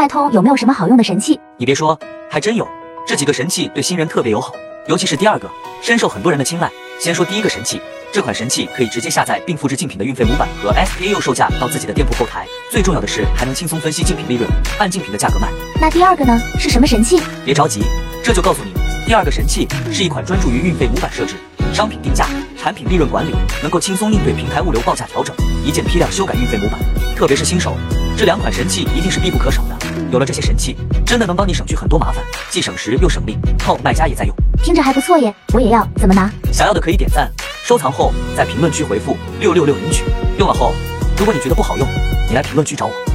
脉通有没有什么好用的神器？你别说，还真有，这几个神器对新人特别友好，尤其是第二个，深受很多人的青睐。先说第一个神器，这款神器可以直接下载并复制竞品的运费模板和 SKU 售价到自己的店铺后台，最重要的是还能轻松分析竞品利润，按竞品的价格卖。那第二个呢？是什么神器？别着急，这就告诉你，第二个神器是一款专注于运费模板设置、商品定价、产品利润管理，能够轻松应对平台物流报价调整、一键批量修改运费模板。特别是新手，这两款神器一定是必不可少的。有了这些神器，真的能帮你省去很多麻烦，既省时又省力，靠卖家也在用。听着还不错耶，我也要，怎么拿？想要的可以点赞、收藏后，在评论区回复六六六领取。用了后，如果你觉得不好用，你来评论区找我。